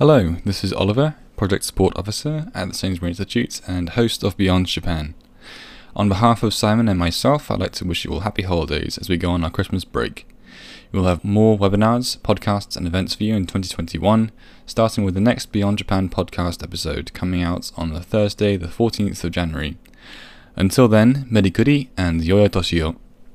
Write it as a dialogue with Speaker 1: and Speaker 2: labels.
Speaker 1: Hello, this is Oliver, Project Support Officer at the Sainsbury Institute and host of Beyond Japan. On behalf of Simon and myself, I'd like to wish you all happy holidays as we go on our Christmas break. We will have more webinars, podcasts, and events for you in 2021, starting with the next Beyond Japan podcast episode coming out on the Thursday, the 14th of January. Until then, Merikuri and Yoi otoshi o.